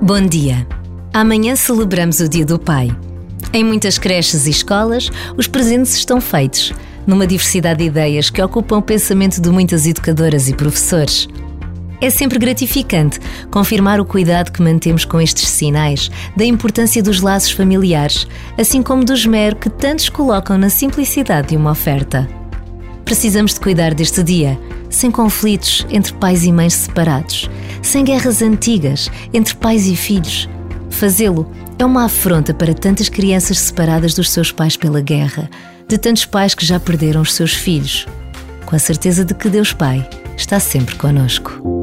Bom dia. Amanhã celebramos o Dia do Pai. Em muitas creches e escolas, os presentes estão feitos, numa diversidade de ideias que ocupam o pensamento de muitas educadoras e professores. É sempre gratificante confirmar o cuidado que mantemos com estes sinais da importância dos laços familiares, assim como do esmero que tantos colocam na simplicidade de uma oferta. Precisamos de cuidar deste dia, sem conflitos entre pais e mães separados, sem guerras antigas entre pais e filhos. Fazê-lo é uma afronta para tantas crianças separadas dos seus pais pela guerra, de tantos pais que já perderam os seus filhos. Com a certeza de que Deus Pai está sempre conosco.